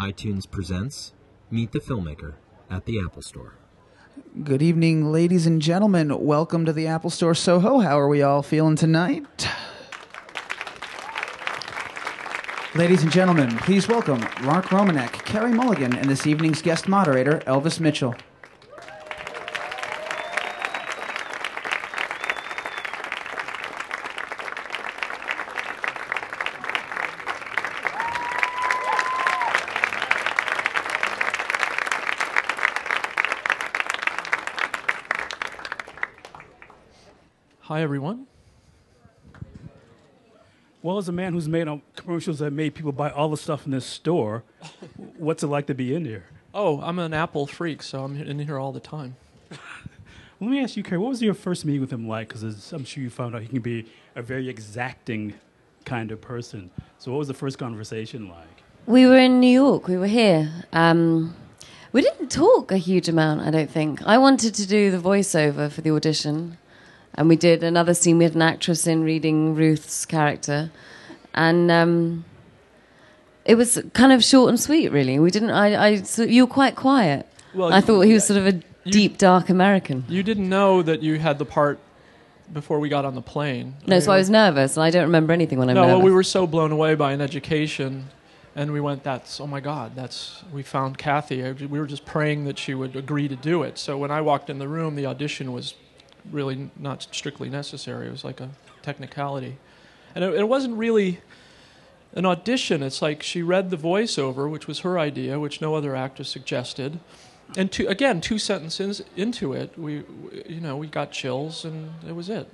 iTunes presents Meet the Filmmaker at the Apple Store. Good evening, ladies and gentlemen. Welcome to the Apple Store Soho. How are we all feeling tonight? Ladies and gentlemen, please welcome Mark Romanek, Carey Mulligan, and this evening's guest moderator, Elvis Mitchell. Everyone. Well, as a man who's made commercials that made people buy all the stuff in this store, what's it like to be in here? Oh, I'm an Apple freak, so I'm in here all the time. Let me ask you, Carey, what was your first meeting with him like? Because I'm sure you found out he can be a very exacting kind of person. So, what was the first conversation like? We were in New York. We were here. Um, we didn't talk a huge amount, I don't think. I wanted to do the voiceover for the audition, and we did another scene with an actress in reading Ruth's character, and um, it was kind of short and sweet. Really, we didn't. I, I so you were quite quiet. Well, I you- thought he was sort of a deep, dark American. You didn't know that you had the part before we got on the plane. No, so I was nervous, and I don't remember anything when I'm No, nervous. well, we were so blown away by an education, and we went, "That's oh my God, that's we found Kathy." I- We were just praying that she would agree to do it. So when I walked in the room, the audition was really not strictly necessary. It was like a technicality, and it, it wasn't really an audition. It's like she read the voiceover, which was her idea, which no other actor suggested. And two, again, two sentences into it, we, you know, we got chills, and it was it.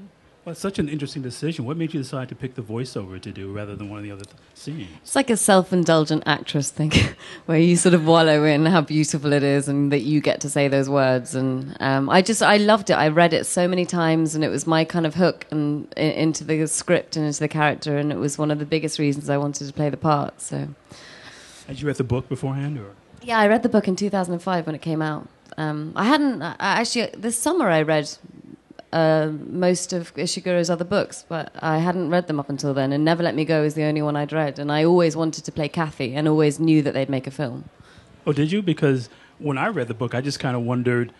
Well, it's such an interesting decision. What made you decide to pick the voiceover to do rather than one of the other th- scenes? It's like a self-indulgent actress thing, where you sort of wallow in how beautiful it is, and that you get to say those words. And um, I just, I loved it. I read it so many times, and it was my kind of hook and into the script and into the character, and it was one of the biggest reasons I wanted to play the part. So, Had you read the book beforehand, or yeah, I read the book in 2005 when it came out. Um, I hadn't I actually this summer. I read uh, most of Ishiguro's other books, but I hadn't read them up until then. And Never Let Me Go is the only one I'd read, and I always wanted to play Kathy, and always knew that they'd make a film. oh, did you? Because when I read the book, I just kind of wondered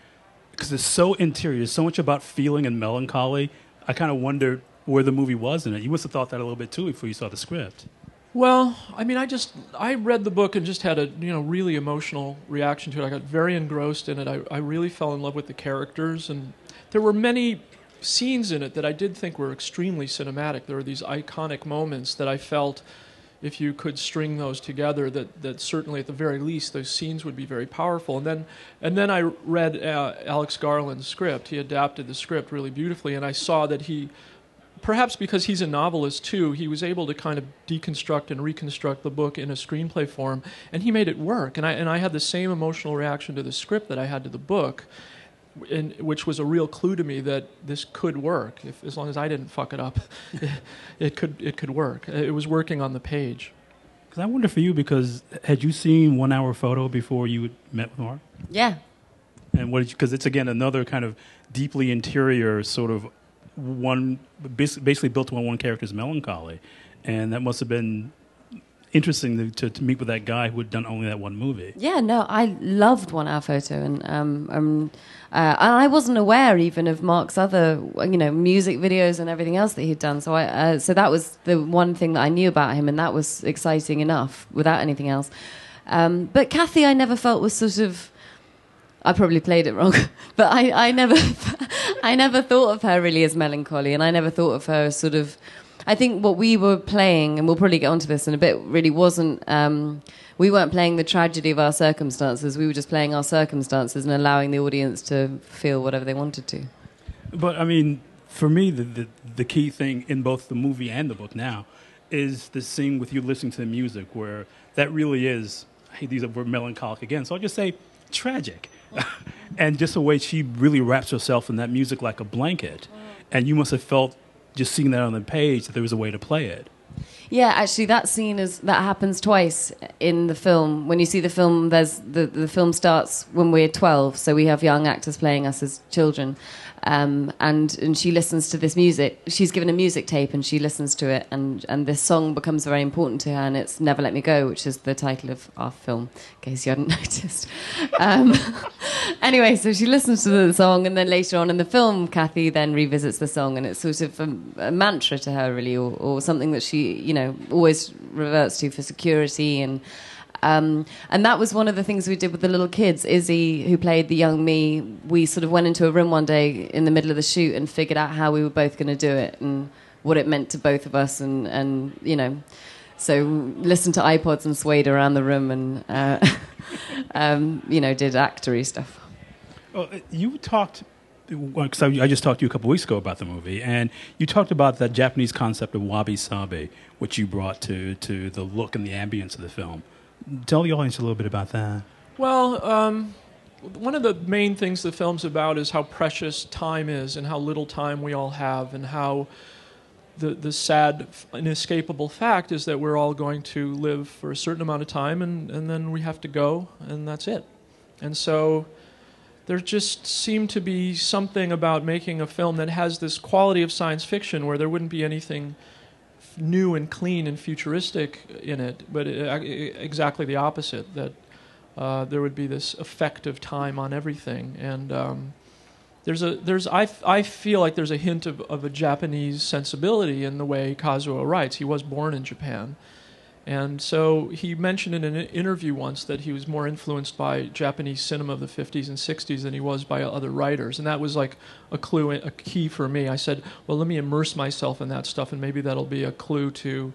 because it's so interior, so much about feeling and melancholy. I kind of wondered where the movie was in it. You must have thought that a little bit too before you saw the script. Well, I mean, I just I read the book and just had a you know really emotional reaction to it. I got very engrossed in it. I, I really fell in love with the characters, and there were many scenes in it that I did think were extremely cinematic. There were these iconic moments that I felt, if you could string those together, that that certainly at the very least those scenes would be very powerful. And then and then I read uh, Alex Garland's script. He adapted the script really beautifully, and I saw that he perhaps because he's a novelist too, he was able to kind of deconstruct and reconstruct the book in a screenplay form, and he made it work. And I and I had the same emotional reaction to the script that I had to the book, and which was a real clue to me that this could work if as long as I didn't fuck it up, it could it could work. Uh, it was working on the page. Because I wonder for you, because had you seen One Hour Photo before you met with Mark? Yeah, And what did you, because it's again another kind of deeply interior sort of one, basically built on one character's melancholy. And that must have been interesting to, to, meet with that guy who had done only that one movie. yeah. No, I loved One Hour Photo, and um, um, uh, I wasn't aware even of Mark's other, you know, music videos and everything else that he'd done. So I, uh, so that was the one thing that I knew about him, and that was exciting enough without anything else. Um, but Kathy, I never felt was sort of. I probably played it wrong, but I, I never, I never thought of her really as melancholy, and I never thought of her as sort of. I think what we were playing, and we'll probably get onto this in a bit, really wasn't. Um, we weren't playing the tragedy of our circumstances. We were just playing our circumstances and allowing the audience to feel whatever they wanted to. But I mean, for me, the, the, the key thing in both the movie and the book now is the scene with you listening to the music, where that really is, these are we're melancholic again. So I'll just say tragic. and just the way she really wraps herself in that music like a blanket. And you must have felt, just seeing that on the page, that there was a way to play it. Yeah, actually, that scene is that happens twice in the film. When you see the film, there's the the film starts when we're twelve, so we have young actors playing us as children, um, and and she listens to this music. She's given a music tape, and she listens to it, and and this song becomes very important to her, and it's "Never Let Me Go," which is the title of our film. In case you hadn't noticed. Um, anyway, so she listens to the song, and then later on in the film, Kathy then revisits the song, and it's sort of a, a mantra to her, really, or, or something that she, you know, always reverts to for security and. Um, and that was one of the things we did with the little kids. Izzy, who played the young me, we sort of went into a room one day in the middle of the shoot and figured out how we were both going to do it and what it meant to both of us. And, and you know, so listened to iPods and swayed around the room and, uh, um, you know, did actory stuff. Well, uh, you talked because I just talked to you a couple weeks ago about the movie, and you talked about that Japanese concept of wabi sabi, which you brought to to the look and the ambience of the film. Tell the audience a little bit about that. Well, um, one of the main things the film's about is how precious time is and how little time we all have, and how the, the sad, inescapable fact is that we're all going to live for a certain amount of time and, and then we have to go, and that's it. And so there just seemed to be something about making a film that has this quality of science fiction where there wouldn't be anything new and clean and futuristic in it, but it, exactly the opposite. That uh, there would be this effect of time on everything, and um, there's a there's I, I feel like there's a hint of, of a Japanese sensibility in the way Kazuo writes. He was born in Japan, and so he mentioned in an interview once that he was more influenced by Japanese cinema of the 50s and 60s than he was by other writers. And that was like a clue, a key for me. I said, well, let me immerse myself in that stuff, and maybe that'll be a clue to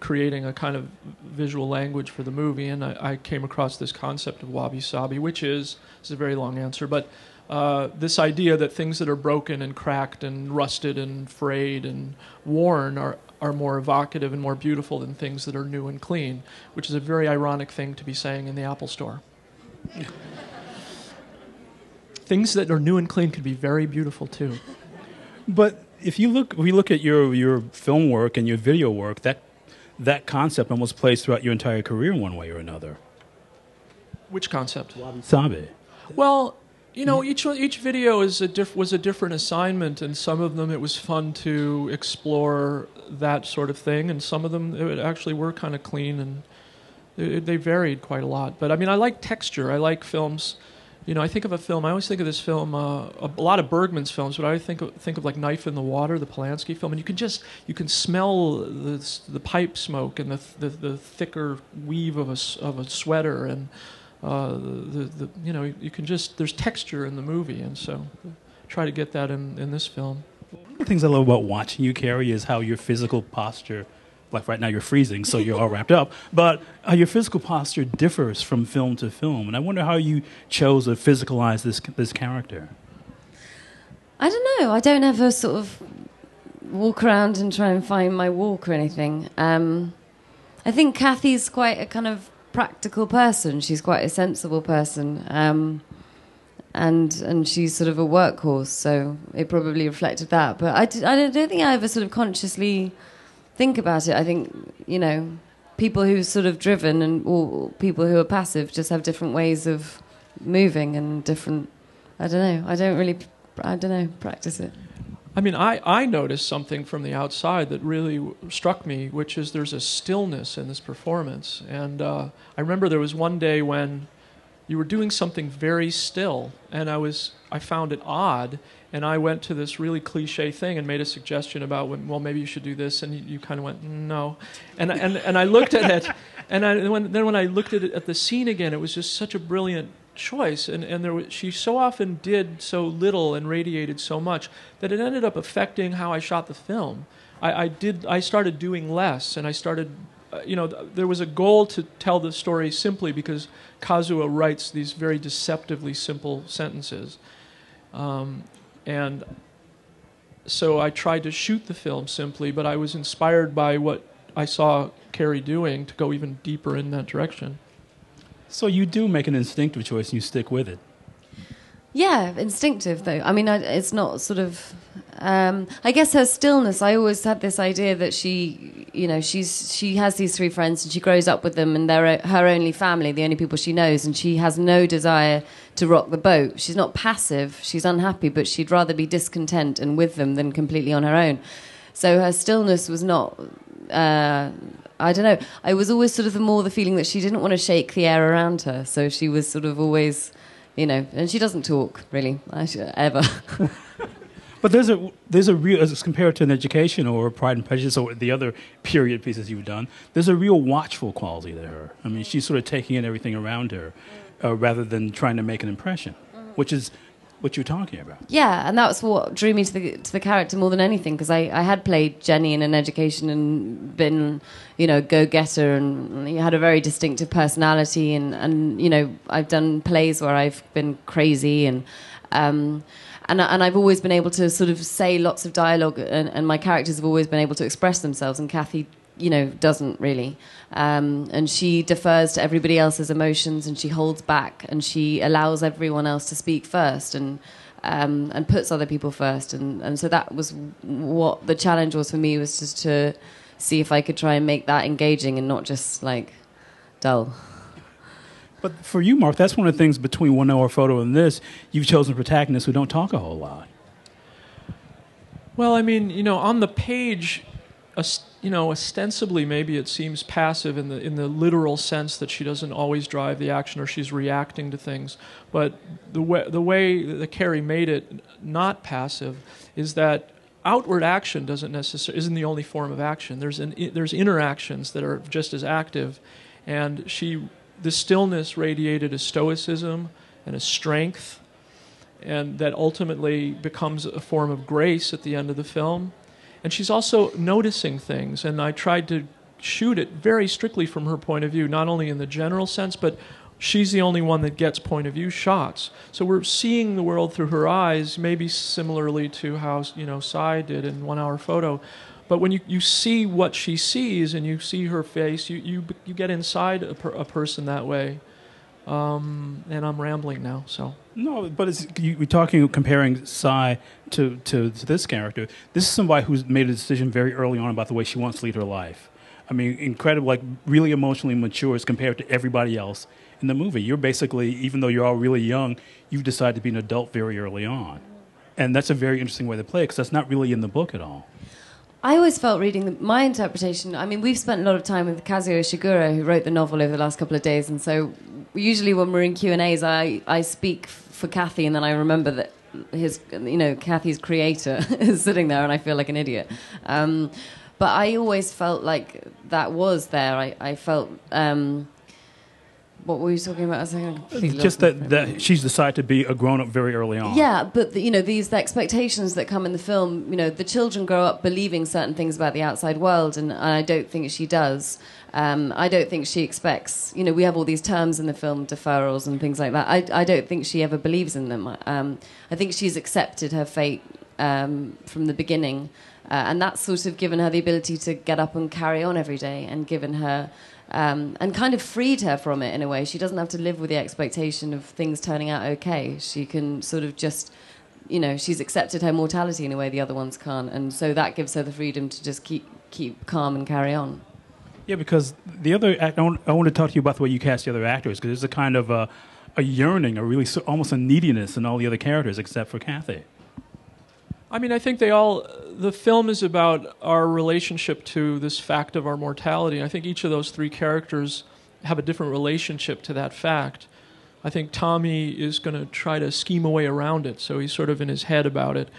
creating a kind of visual language for the movie. And I, I came across this concept of wabi sabi, which is, it's a very long answer, but uh, this idea that things that are broken and cracked and rusted and frayed and worn are are more evocative and more beautiful than things that are new and clean, which is a very ironic thing to be saying in the Apple Store. things that are new and clean could be very beautiful too. But if you look, we look at your your film work and your video work, that that concept almost plays throughout your entire career in one way or another. Which concept? Wabi Sabi. Well, you know, each each video is a diff- was a different assignment, and some of them it was fun to explore that sort of thing, and some of them it actually were kind of clean, and it, they varied quite a lot. But I mean, I like texture. I like films. You know, I think of a film. I always think of this film. Uh, a, a, lot of Bergman's films, but I think of, think of like Knife in the Water, the Polanski film, and you can just you can smell the the pipe smoke and the the, the thicker weave of a of a sweater and uh, the, the, you know, you can just, there's texture in the movie, and so try to get that in, in this film. One of the things I love about watching you, Carey, is how your physical posture, like right now you're freezing, so you're all wrapped up, but how your physical posture differs from film to film. And I wonder how you chose to physicalize this, this character. I don't know. I don't ever sort of walk around and try and find my walk or anything. Um, I think Kathy's quite a kind of practical person. She's quite a sensible person. Um, and and she's sort of a workhorse, so it probably reflected that. But I, I don't, don't think I ever sort of consciously think about it. I think you know people who are sort of driven and or people who are passive just have different ways of moving and different. I don't know. I don't really. I don't know. Practice it. I mean, I, I noticed something from the outside that really struck me, which is there's a stillness in this performance. And uh, I remember there was one day when you were doing something very still, and I was I found it odd, and I went to this really cliche thing and made a suggestion about when, well maybe you should do this, and you, you kind of went no, and and and I looked at it, and I, when, then when I looked at it at the scene again, it was just such a brilliant choice and, and there was, she so often did so little and radiated so much that it ended up affecting how I shot the film. I, I did I started doing less and I started uh, you know there was a goal to tell the story simply because Kazuo writes these very deceptively simple sentences. Um, and so I tried to shoot the film simply, but I was inspired by what I saw Carey doing to go even deeper in that direction. So you do make an instinctive choice and you stick with it. Yeah, instinctive though. I mean, I, it's not sort of. Um, I guess her stillness. I always had this idea that she, you know, she's she has these three friends and she grows up with them and they're her only family, the only people she knows, and she has no desire to rock the boat. She's not passive. She's unhappy, but she'd rather be discontent and with them than completely on her own. So her stillness was not. Uh, I don't know. I was always sort of the more the feeling that she didn't want to shake the air around her. So she was sort of always, you know, and she doesn't talk really ever. But there's a there's a real as compared to an education or Pride and Prejudice or the other period pieces you've done. There's a real watchful quality to her. I mean, she's sort of taking in everything around her, uh, rather than trying to make an impression, which is what you're talking about. Yeah, and that's what drew me to the to the character more than anything because I, I had played Jenny in an education and been, you know, go getter and had a very distinctive personality and and you know I've done plays where I've been crazy and. Um, and, and I've always been able to sort of say lots of dialogue, and, and my characters have always been able to express themselves. And Kathy, you know, doesn't really. Um, and she defers to everybody else's emotions, and she holds back, and she allows everyone else to speak first, and um, and puts other people first. And, and so that was what the challenge was for me was just to see if I could try and make that engaging and not just like dull. But for you, Mark, that's one of the things between one hour photo and this. You've chosen protagonists who don't talk a whole lot. Well, I mean, you know, on the page, you know, ostensibly maybe it seems passive in the in the literal sense that she doesn't always drive the action or she's reacting to things. But the way the way that Carey made it not passive is that outward action doesn't necessarily isn't the only form of action. There's an there's interactions that are just as active, and she the stillness radiated a stoicism and a strength, and that ultimately becomes a form of grace at the end of the film. And she's also noticing things, and I tried to shoot it very strictly from her point of view, not only in the general sense, but she's the only one that gets point of view shots. So we're seeing the world through her eyes, maybe similarly to how you know Sy did in One Hour Photo. But when you, you see what she sees and you see her face, you, you, you get inside a, per, a person that way. Um, and I'm rambling now, so. No, but it's, you, we're talking, comparing Sy to, to, to this character. This is somebody who's made a decision very early on about the way she wants to lead her life. I mean, incredible, like really emotionally mature as compared to everybody else in the movie. You're basically, even though you're all really young, you've decided to be an adult very early on. And that's a very interesting way to play it because that's not really in the book at all. I always felt reading the, my interpretation. I mean, we've spent a lot of time with Kazuo Ishiguro, who wrote the novel over the last couple of days, and so usually when we're in Q and A's, I I speak for Kathy, and then I remember that his, you know, Kathy's creator is sitting there, and I feel like an idiot. Um, but I always felt like that was there. I I felt. Um, what were you talking about? Just that, that she's decided to be a grown up very early on. Yeah, but the, you know these the expectations that come in the film. You know, the children grow up believing certain things about the outside world, and, and I don't think she does. Um, I don't think she expects. You know, we have all these terms in the film, deferrals and things like that. I, I don't think she ever believes in them. Um, I think she's accepted her fate um, from the beginning, uh, and that's sort of given her the ability to get up and carry on every day, and given her um, and kind of freed her from it in a way. She doesn't have to live with the expectation of things turning out okay. She can sort of just, you know, she's accepted her mortality in a way the other ones can't, and so that gives her the freedom to just keep keep calm and carry on. Yeah, because the other act, I want, I want to talk to you about the way you cast the other actors because there's a kind of a, a yearning, a really almost a neediness in all the other characters except for Kathy. I mean, I think they all. The film is about our relationship to this fact of our mortality. I think each of those three characters have a different relationship to that fact. I think Tommy is going to try to scheme a way around it, so he's sort of in his head about it.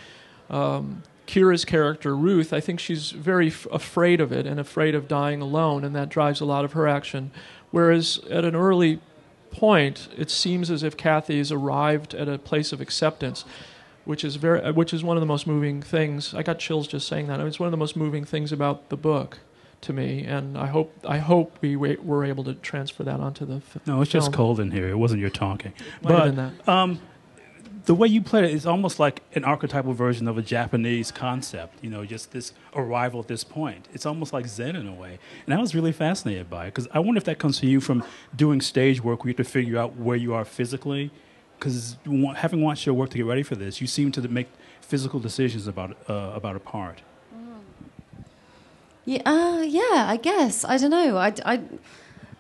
Um, Keira's character, Ruth, I think she's very f- afraid of it and afraid of dying alone, and that drives a lot of her action. Whereas at an early point, it seems as if Kathy has arrived at a place of acceptance which is very, uh, which is one of the most moving things. I got chills just saying that. I mean, it's one of the most moving things about the book to me, and I hope I hope we were able to transfer that onto the. F- no, it's film. just cold in here. It wasn't your talking, but um, the way you played it is almost like an archetypal version of a Japanese concept. You know, just this arrival at this point. It's almost like Zen in a way, and I was really fascinated by it because I wonder if that comes to you from doing stage work, where you have to figure out where you are physically because having watched your work to get ready for this, you seem to make physical decisions about uh, about a part? Yeah, uh, yeah, I guess. I don't know. I, I,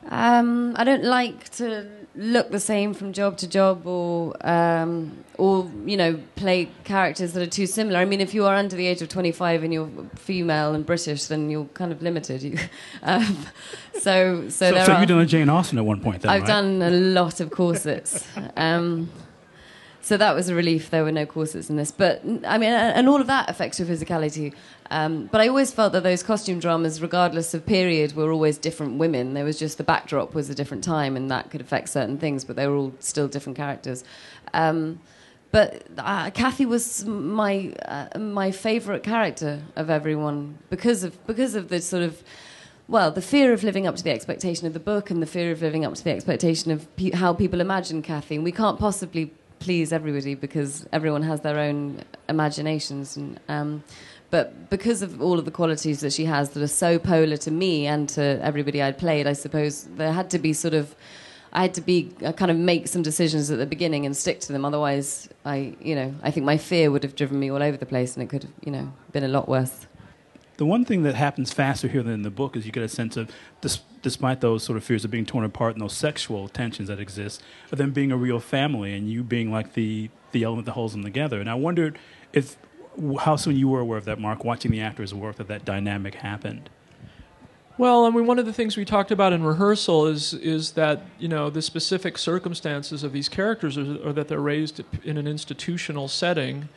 um, I don't like to look the same from job to job or, um, or, you know, play characters that are too similar. I mean, if you are under the age of 25 and you're female and British, then you're kind of limited. You, um, so, so so, so are, you've done a Jane Austen at one point, then, I've right? done a lot of corsets. So that was a relief. There were no corsets in this, but I mean, and all of that affects your physicality. Um, but I always felt that those costume dramas, regardless of period, were always different women. There was just the backdrop was a different time, and that could affect certain things. But they were all still different characters. Um, but uh, Kathy was my uh, my favourite character of everyone because of because of the sort of well, the fear of living up to the expectation of the book and the fear of living up to the expectation of pe- how people imagine Kathy. And we can't possibly please everybody because everyone has their own imaginations. And, um, but because of all of the qualities that she has that are so polar to me and to everybody I'd played, I suppose there had to be sort of. I had to be uh, kind of make some decisions at the beginning and stick to them. Otherwise, I, you know, I think my fear would have driven me all over the place, and it could have, you know, been a lot worse. The one thing that happens faster here than in the book is you get a sense of, dis- despite those sort of fears of being torn apart and those sexual tensions that exist, of them being a real family and you being like the, the element that holds them together. And I wondered if how soon you were aware of that, Mark, watching the actors work, that that dynamic happened. Well, I mean, one of the things we talked about in rehearsal is is that you know the specific circumstances of these characters are, are that they're raised in an institutional setting,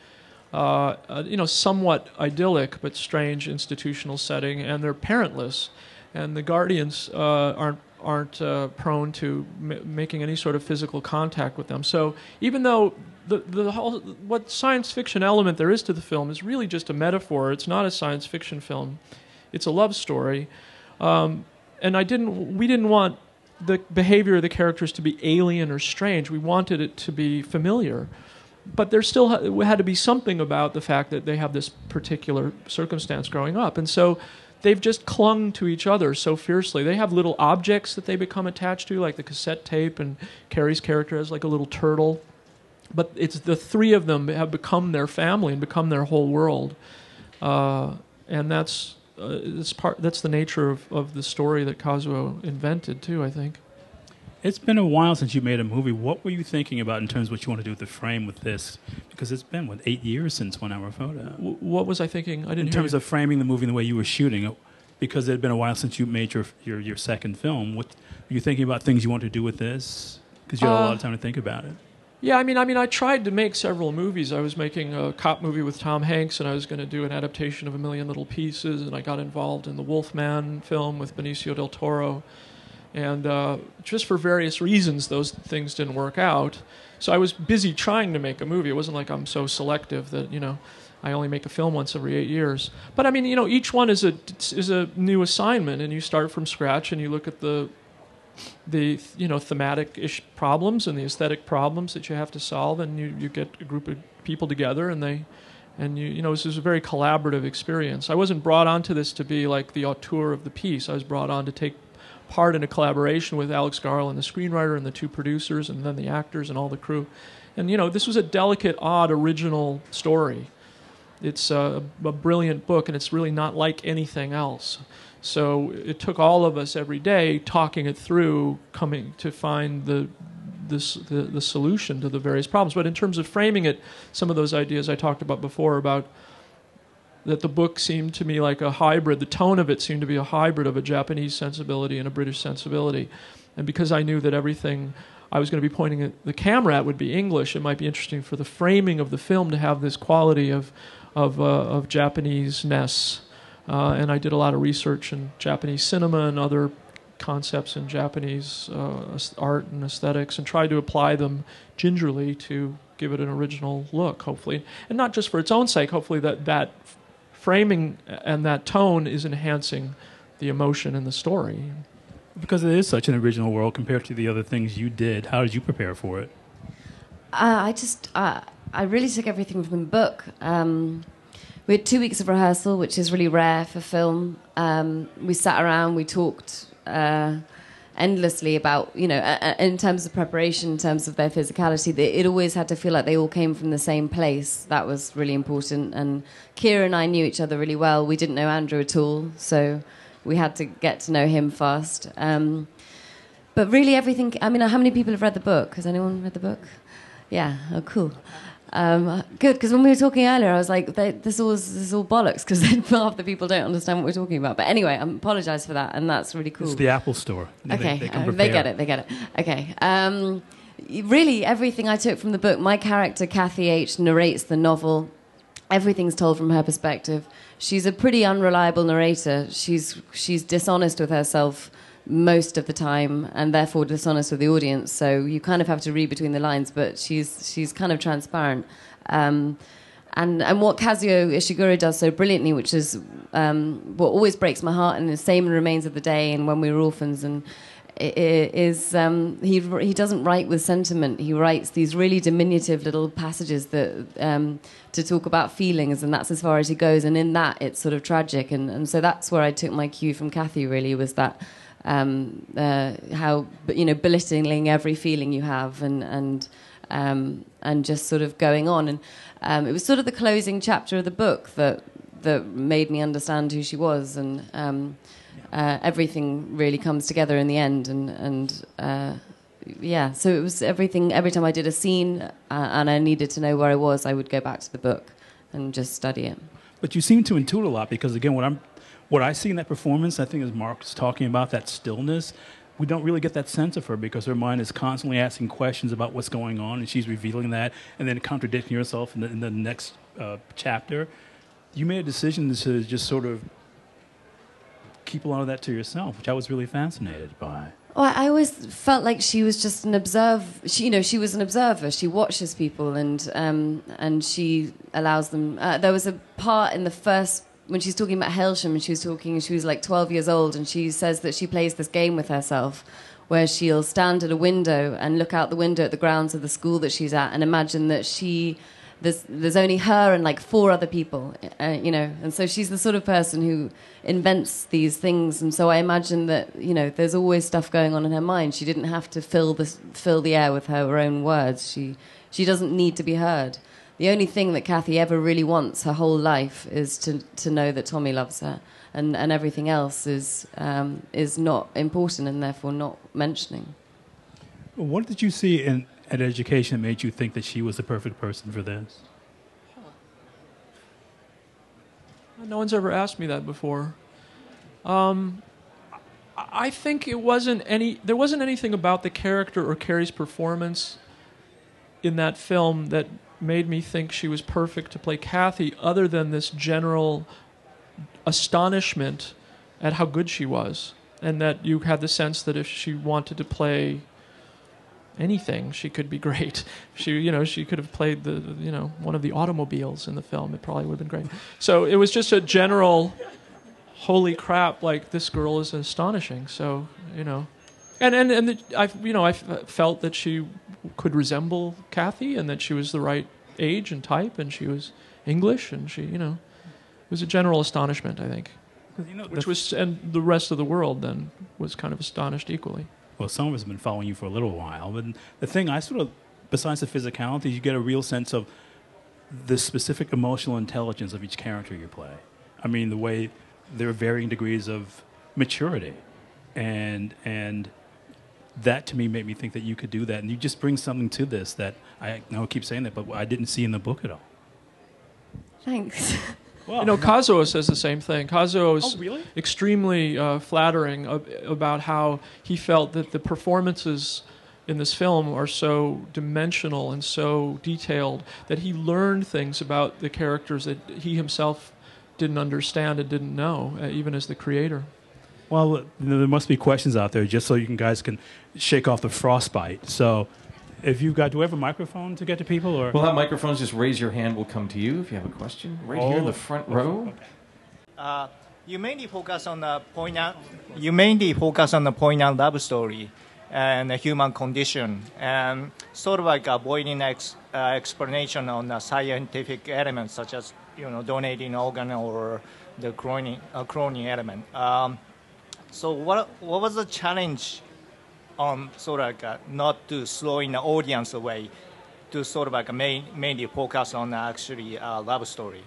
uh, uh, you know, somewhat idyllic but strange institutional setting, and they're parentless, and the guardians uh, aren't aren't uh, prone to m- making any sort of physical contact with them. So even though the the whole what science fiction element there is to the film is really just a metaphor, it's not a science fiction film, it's a love story. Um, and I didn't. We didn't want the behavior of the characters to be alien or strange. We wanted it to be familiar, but there still ha- had to be something about the fact that they have this particular circumstance growing up, and so they've just clung to each other so fiercely. They have little objects that they become attached to, like the cassette tape, and Carey's character has like a little turtle. But it's the three of them have become their family and become their whole world, uh, and that's uh, part. That's the nature of, of the story that Kazuo invented too. I think. It's been a while since you made a movie. What were you thinking about in terms of what you want to do with the frame with this? Because it's been what eight years since One Hour Photo. W- what was I thinking? I didn't. in terms of framing the movie and the way you were shooting it, because it had been a while since you made your your, your second film. What were you thinking about things you want to do with this? Because you had a lot Uh, of time to think about it. Yeah, I mean, I mean, I tried to make several movies. I was making a cop movie with Tom Hanks, and I was going to do an adaptation of A Million Little Pieces, and I got involved in the Wolfman film with Benicio del Toro, and uh, just for various reasons, those things didn't work out. So I was busy trying to make a movie. It wasn't like I'm so selective that you know. I only make a film once every eight years, but I mean, you know, each one is a is a new assignment, and you start from scratch, and you look at the the you know thematic ish problems and the aesthetic problems that you have to solve and you, you get a group of people together and they and you you know this is a very collaborative experience i wasn't brought onto this to be like the auteur of the piece i was brought on to take part in a collaboration with alex garland the screenwriter and the two producers and then the actors and all the crew. And you know this was a delicate odd original story. It's a, a brilliant book and it's really not like anything else. So it took all of us every day talking it through, coming to find the, this, the the solution to the various problems. But in terms of framing it, some of those ideas I talked about before about that the book seemed to me like a hybrid. The tone of it seemed to be a hybrid of a Japanese sensibility and a British sensibility. And because I knew that everything I was going to be pointing the camera at would be English, it might be interesting for the framing of the film to have this quality of of, uh, of Japanese-ness. Uh, and I did a lot of research in Japanese cinema and other concepts in Japanese uh, art and aesthetics, and tried to apply them gingerly to give it an original look, hopefully, and not just for its own sake. Hopefully, that that framing and that tone is enhancing the emotion in the story. Because it is such an original world compared to the other things you did. How did you prepare for it? Uh, I just, uh, I really took everything from the book. Um, we had two weeks of rehearsal, which is really rare for film. Um, we sat around, we talked, uh, endlessly about you know in terms of preparation in terms of their physicality it always had to feel like they all came from the same place. That was really important. And keira and i knew each other really well. We didn't know andrew at all so we had to get to know him fast. Um, but really everything i mean how many people have read the book? Has anyone read the book? Yeah oh cool um, good, because when we were talking earlier, I was like, "This all this is all bollocks," because half the people don't understand what we're talking about. But anyway, I apologise for that, and that's really cool. It's the Apple Store. Okay, they, they, uh, they get it. They get it. Okay. Um, really, everything I took from the book. My character, Kathy H, narrates the novel. Everything's told from her perspective. She's a pretty unreliable narrator. She's she's dishonest with herself most of the time and therefore dishonest with the audience. So you kind of have to read between the lines, but she's she's kind of transparent. Um, and and what Kazuo Ishiguro does so brilliantly, which is um, what always breaks my heart, and the same Remains of the Day and When We Were Orphans, and is um, he he doesn't write with sentiment. He writes these really diminutive little passages that um, to talk about feelings, and that's as far as he goes. And in that, it's sort of tragic, and and so that's where I took my cue from Kathy. Really, was that um, uh, how you know belittling every feeling you have and and um, and just sort of going on. And um, it was sort of the closing chapter of the book that that made me understand who she was and um, uh, everything really comes together in the end and and uh, yeah so it was everything every time I did a scene uh, and I needed to know where I was I would go back to the book and just study it. But you seem to intuit a lot because again what I'm what I see in that performance, I think, as Mark's talking about that stillness, we don't really get that sense of her because her mind is constantly asking questions about what's going on, and she's revealing that, and then contradicting herself in the, in the next uh, chapter. You made a decision to just sort of keep a lot of that to yourself, which I was really fascinated by. Well, I always felt like she was just an observer. She, you know, she was an observer. She watches people and um, and she allows them. Uh, there was a part in the first when she's talking about Hailsham and she was talking, she was like 12 years old, and she says that she plays this game with herself where she'll stand at a window and look out the window at the grounds of the school that she's at and imagine that she there's there's only her and like four other people uh, you know? And so she's the sort of person who invents these things and so i imagine that you know there's always stuff going on in her mind. She didn't have to fill the fill the air with her own words. She she doesn't need to be heard the only thing that Kathy ever really wants her whole life is to, to know that Tommy loves her, and, and everything else is, um, is not important and therefore not mentioning. What did you see in at education that made you think that she was the perfect person for this? No one's ever asked me that before. Um, I think it wasn't any. There wasn't anything about the character or Carey's performance in that film that made me think she was perfect to play Kathy, other than this general astonishment at how good she was, and that you had the sense that if she wanted to play anything, she could be great. She, you know, she could have played the, you know, one of the automobiles in the film. It probably would have been great. So it was just a general, holy crap! Like this girl is astonishing. So you know, and and and the, I, you know, I felt that she could resemble Kathy and that she was the right age and type and she was English and she, you know, it was a general astonishment, I think. You know, Which was, and the rest of the world then was kind of astonished equally. Well, some of us have been following you for a little while, but the thing I sort of, besides the physicality, you get a real sense of the specific emotional intelligence of each character you play. I mean, the way there are varying degrees of maturity, and and that to me made me think that you could do that, and you just bring something to this that I know I keep saying that, but I didn't see in the book at all. Thanks. Well, you know, Kazuo says the same thing. Kazuo is oh, really? extremely uh, flattering about how he felt that the performances in this film are so dimensional and so detailed that he learned things about the characters that he himself didn't understand and didn't know, uh, even as the creator. Well, there must be questions out there just so you can, guys can shake off the frostbite. So, if you've got, do we have a microphone to get to people? Or we'll have microphones. Just raise your hand. We'll come to you if you have a question. Right oh, here in the front row. Okay. Uh, you mainly focus on the poignant. You mainly focus on the poignant love story and the human condition, and sort of like avoiding ex, uh, explanation on the scientific elements such as you know donating organ or the cloning, uh, cloning element. Um, so what what was the challenge on sort of like uh, not to slow in the audience away, to sort of like main, mainly focus on actually uh, love story.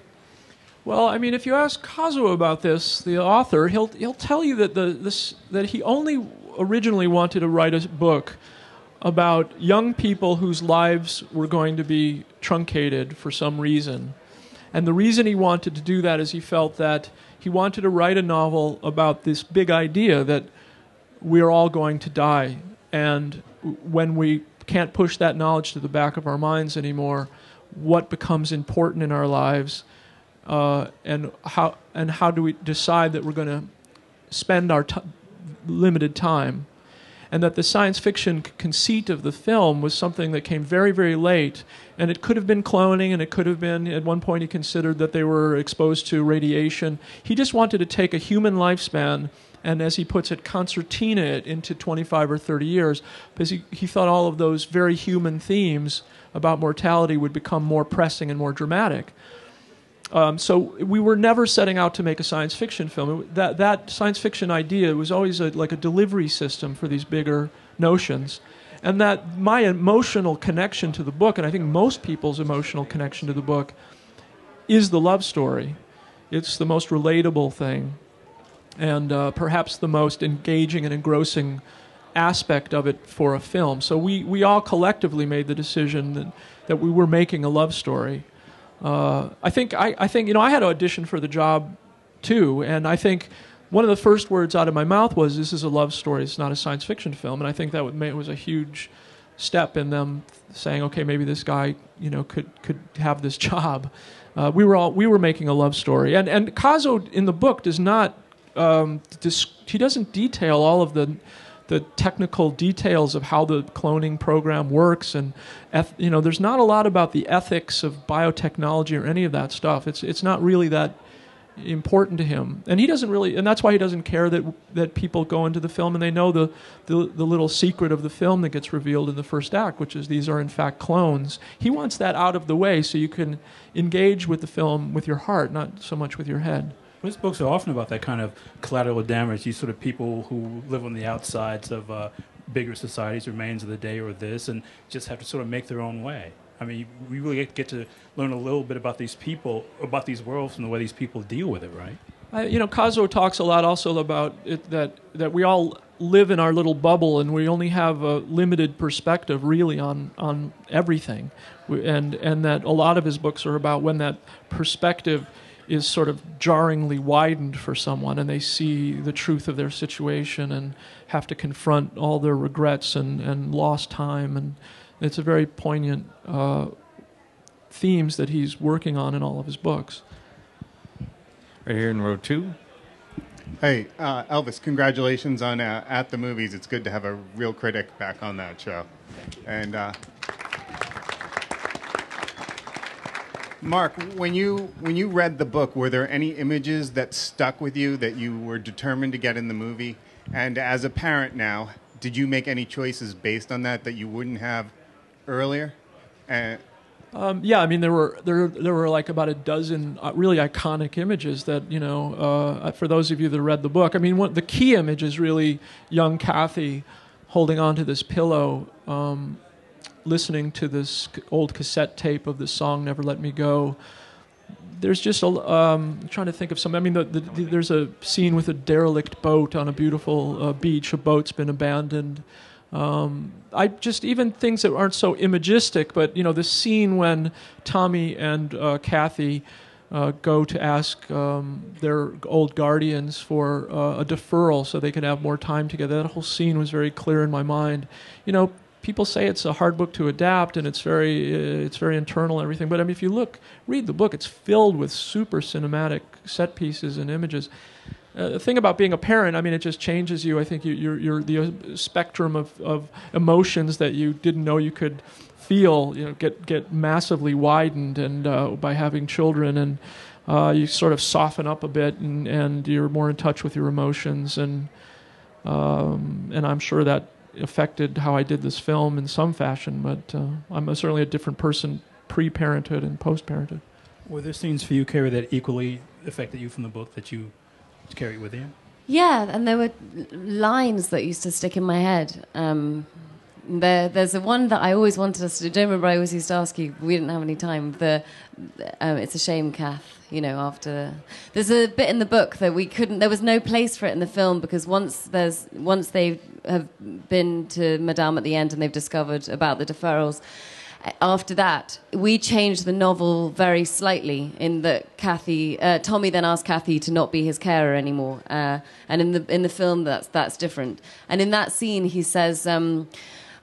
Well, I mean, if you ask Kazuo about this, the author, he'll he'll tell you that the this that he only originally wanted to write a book about young people whose lives were going to be truncated for some reason. And the reason he wanted to do that is he felt that he wanted to write a novel about this big idea that we're all going to die. And when we can't push that knowledge to the back of our minds anymore, what becomes important in our lives, uh, and how and how do we decide that we're going to spend our t- limited time and that the science fiction conceit of the film was something that came very, very late. And it could have been cloning, and it could have been, at one point, he considered that they were exposed to radiation. He just wanted to take a human lifespan and, as he puts it, concertina it into 25 or 30 years because he, he thought all of those very human themes about mortality would become more pressing and more dramatic. Um, so we were never setting out to make a science fiction film. That that science fiction idea was always a, like a delivery system for these bigger notions, and that my emotional connection to the book, and I think most people's emotional connection to the book, is the love story. It's the most relatable thing, and uh, perhaps the most engaging and engrossing aspect of it for a film. So we we all collectively made the decision that that we were making a love story uh, I think I, I think you know I had to audition for the job too, and I think one of the first words out of my mouth was, "This is a love story. It's not a science fiction film." And I think that was a huge step in them saying, "Okay, maybe this guy, you know, could could have this job." Uh, we were all we were making a love story, and and Kazuo in the book does not um, he doesn't detail all of the the technical details of how the cloning program works and you know there's not a lot about the ethics of biotechnology or any of that stuff. It's it's not really that important to him. And he doesn't really and that's why he doesn't care that that people go into the film and they know the, the the little secret of the film that gets revealed in the first act which is these are in fact clones. He wants that out of the way so you can engage with the film with your heart not so much with your head his books are often about that kind of collateral damage. These sort of people who live on the outsides of uh, bigger societies, remains of the day, or this, and just have to sort of make their own way. I mean, we really get to learn a little bit about these people, about these worlds, and the way these people deal with it, right? Uh, you know, Kazuo talks a lot also about it, that that we all live in our little bubble, and we only have a limited perspective, really, on on everything, and and that a lot of his books are about when that perspective is sort of jarringly widened for someone and they see the truth of their situation and have to confront all their regrets and, and lost time. And it's a very poignant uh, themes that he's working on in all of his books. Right here in row two. Hey, uh, Elvis, congratulations on uh, At the Movies. It's good to have a real critic back on that show. And uh, Mark, when you when you read the book, were there any images that stuck with you that you were determined to get in the movie? And as a parent now, did you make any choices based on that that you wouldn't have earlier? And um, yeah, I mean there were there there were like about a dozen uh, really iconic images that you know uh, for those of you that read the book. I mean, one, the key image is really young Kathy holding onto this pillow. Um, listening to this old cassette tape of the song "Never Let Me Go." There's just a. Um, trying to think of some. I mean, the, the, the, there's a scene with a derelict boat on a beautiful uh, beach. A boat's been abandoned. Um, I just even things that aren't so imagistic, but you know, the scene when Tommy and uh, Kathy. Uh, go to ask um, their old guardians for uh, a deferral so they could have more time together. That whole scene was very clear in my mind. You know, people say it's a hard book to adapt and it's very uh, it's very internal and everything but i mean if you look read the book it's filled with super cinematic set pieces and images. Uh, the thing about being a parent i mean it just changes you. I think you, you're, you're the uh, spectrum of, of emotions that you didn't know you could feel you know get get massively widened and uh, by having children and uh, you sort of soften up a bit and, and you're more in touch with your emotions and um, and I'm sure that affected how I did this film in some fashion, but uh, I'm a, certainly a different person pre parenthood and post parenthood. Were there scenes for you, Carey, that equally affected you from the book that you carry with you? Yeah, and there were lines that used to stick in my head. Um, there, there's the one that I always wanted us to do. Don't remember I always used to ask you. We didn't have any time. The, um, it's a shame, Kath. You know, after there's a bit in the book that we couldn't. There was no place for it in the film because once there's once they have been to Madame at the end and they've discovered about the deferrals. After that, we changed the novel very slightly in that Kathy, uh, Tommy then asked Kathy to not be his carer anymore, uh, and in the in the film that's that's different. And in that scene, he says. Um,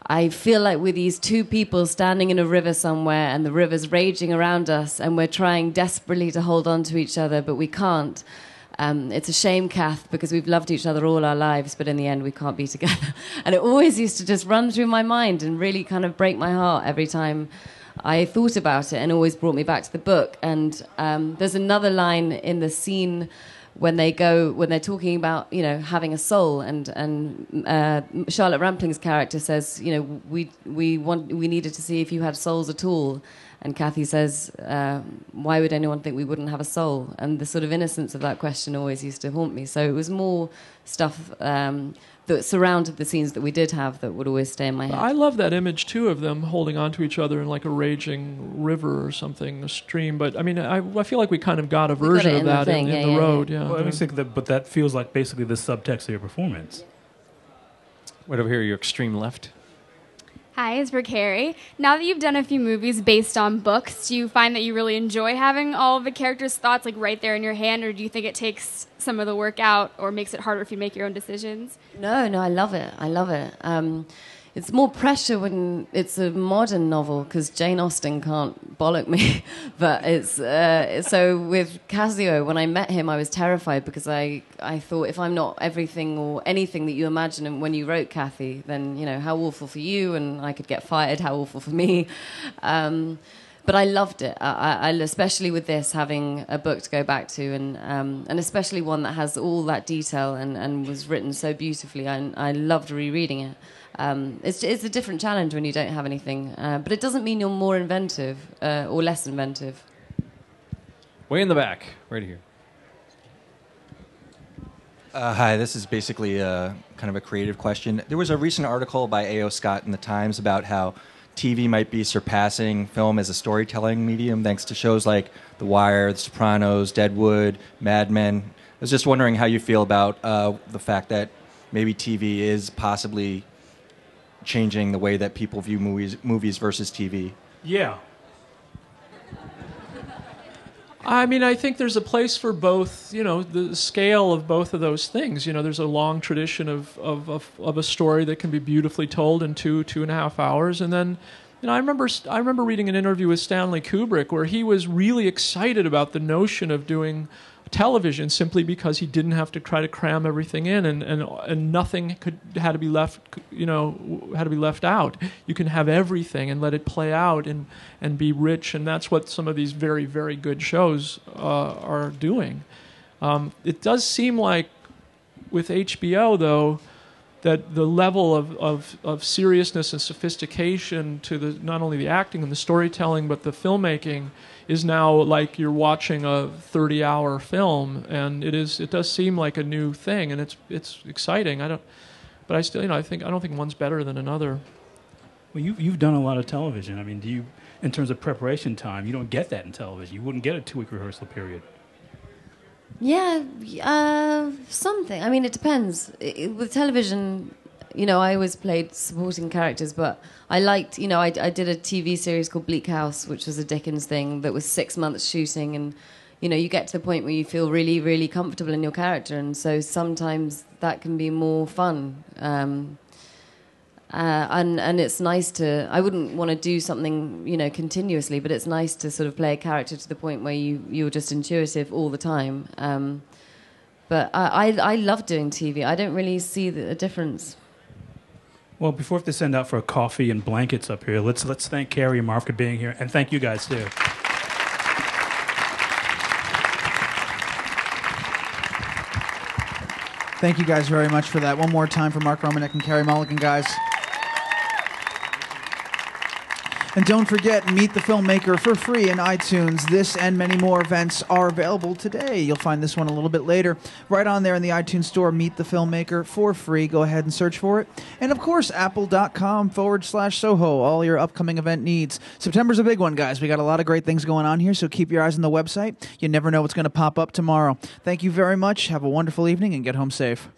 I feel like we're these two people standing in a river somewhere, and the river's raging around us, and we're trying desperately to hold on to each other, but we can't. Um, it's a shame, Kath, because we've loved each other all our lives, but in the end, we can't be together. and it always used to just run through my mind and really kind of break my heart every time I thought about it, and always brought me back to the book. And um, there's another line in the scene when they go when they're talking about you know having a soul and and uh, Charlotte Rampling's character says you know we we want we needed to see if you had souls at all and Kathy says uh, why would anyone think we wouldn't have a soul and the sort of innocence of that question always used to haunt me so it was more stuff um, that surrounded the scenes that we did have that would always stay in my head. I love that image too of them holding onto each other in like a raging river or something, a stream. But I mean, I, I feel like we kind of got a version got of that the in, in yeah, the yeah, road. yeah. Yeah, Well, I yeah. think that, but that feels like basically the subtext of your performance. Right over here, your extreme left. Hi, it's for Carey. Now that you've done a few movies based on books, do you find that you really enjoy having all of the characters' thoughts like right there in your hand, or do you think it takes some of the work out or makes it harder if you make your own decisions? No, no, I love it. I love it. Um, it's more pressure when it's a modern novel because Jane Austen can't bollock me. but it's uh, so with Kazuo. When I met him, I was terrified because I I thought if I'm not everything or anything that you imagine when you wrote Kathy, then you know how awful for you, and I could get fired. How awful for me. Um, but I loved it. I, I, especially with this, having a book to go back to, and um, and especially one that has all that detail and, and was written so beautifully. I, I loved rereading it. Um, it's it's a different challenge when you don't have anything, uh, but it doesn't mean you're more inventive uh, or less inventive. Way in the back, right here. Uh, hi, this is basically a kind of a creative question. There was a recent article by A.O. Scott in the Times about how TV might be surpassing film as a storytelling medium thanks to shows like The Wire, The Sopranos, Deadwood, Mad Men. I was just wondering how you feel about uh, the fact that maybe TV is possibly changing the way that people view movies, movies versus TV. Yeah. I mean, I think there's a place for both, you know, the scale of both of those things. You know, there's a long tradition of, of, of, of a story that can be beautifully told in two, two and a half hours. And then, you know, I remember, I remember reading an interview with Stanley Kubrick where he was really excited about the notion of doing television simply because he didn't have to try to cram everything in and, and, and nothing could had to be left you know had to be left out. You can have everything and let it play out and and be rich and that's what some of these very very good shows uh, are doing. Um, it does seem like with HBO though that the level of, of, of seriousness and sophistication to the not only the acting and the storytelling but the filmmaking is now like you're watching a 30 hour film and it is it does seem like a new thing and it's it's exciting i don't but i still you know i think i don't think one's better than another Well, you, you've done a lot of television. I mean, do you, in terms of preparation time, you don't get that in television. You wouldn't get a two week rehearsal period. Yeah, uh, something. I mean, it depends. I with television, you know, I always played supporting characters, but I liked, you know, I, I did a TV series called Bleak House, which was a Dickens thing that was six months shooting, and you know, you get to the point where you feel really, really comfortable in your character, and so sometimes that can be more fun. Um, uh, and and it's nice to. I wouldn't want to do something you know continuously, but it's nice to sort of play a character to the point where you you're just intuitive all the time. Um, but I, I I love doing TV. I don't really see the, a difference. Well, before we have to send out for a coffee and blankets up here, let's let's thank Carey and Mark for being here, and thank you guys too. Thank you guys very much for that. One more time for Mark Romanek and Carey Mulligan, guys. And don't forget, Meet the Filmmaker for free in iTunes. This and many more events are available today. You'll find this one a little bit later. Right on there in the iTunes store, Meet the Filmmaker for free. Go ahead and search for it. And of course, apple.com forward slash Soho, all your upcoming event needs. September's a big one, guys. We got a lot of great things going on here, so keep your eyes on the website. You never know what's going to pop up tomorrow. Thank you very much. Have a wonderful evening and get home safe.